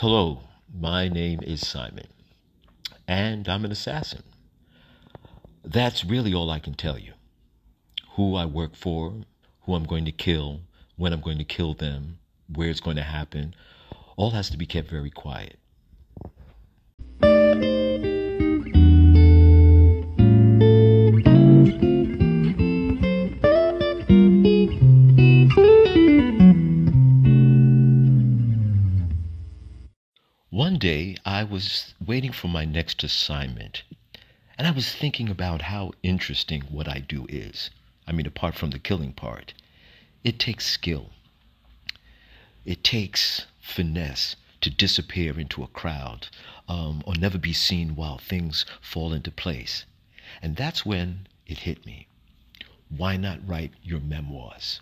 Hello, my name is Simon, and I'm an assassin. That's really all I can tell you. Who I work for, who I'm going to kill, when I'm going to kill them, where it's going to happen, all has to be kept very quiet. One day I was waiting for my next assignment, and I was thinking about how interesting what I do is. I mean, apart from the killing part, it takes skill, it takes finesse to disappear into a crowd um, or never be seen while things fall into place. And that's when it hit me. Why not write your memoirs?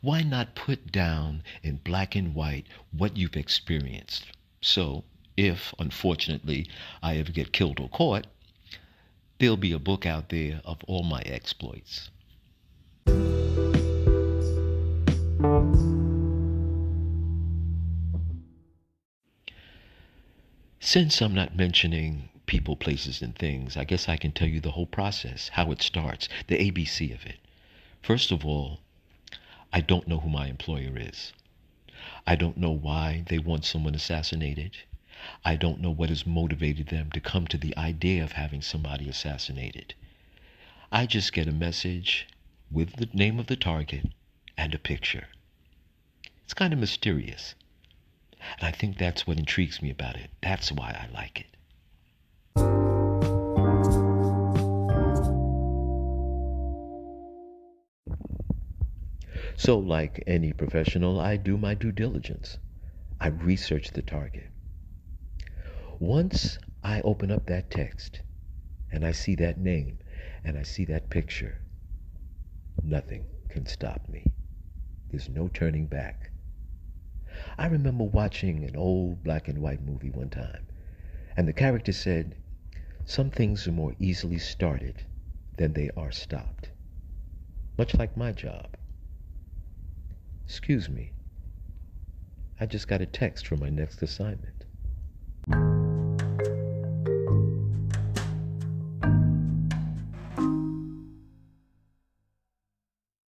Why not put down in black and white what you've experienced? So, if unfortunately I ever get killed or caught, there'll be a book out there of all my exploits. Since I'm not mentioning people, places, and things, I guess I can tell you the whole process, how it starts, the ABC of it. First of all, I don't know who my employer is. I don't know why they want someone assassinated. I don't know what has motivated them to come to the idea of having somebody assassinated. I just get a message with the name of the target and a picture. It's kind of mysterious. And I think that's what intrigues me about it. That's why I like it. So, like any professional, I do my due diligence. I research the target. Once I open up that text and I see that name and I see that picture, nothing can stop me. There's no turning back. I remember watching an old black and white movie one time, and the character said, Some things are more easily started than they are stopped. Much like my job. Excuse me. I just got a text for my next assignment.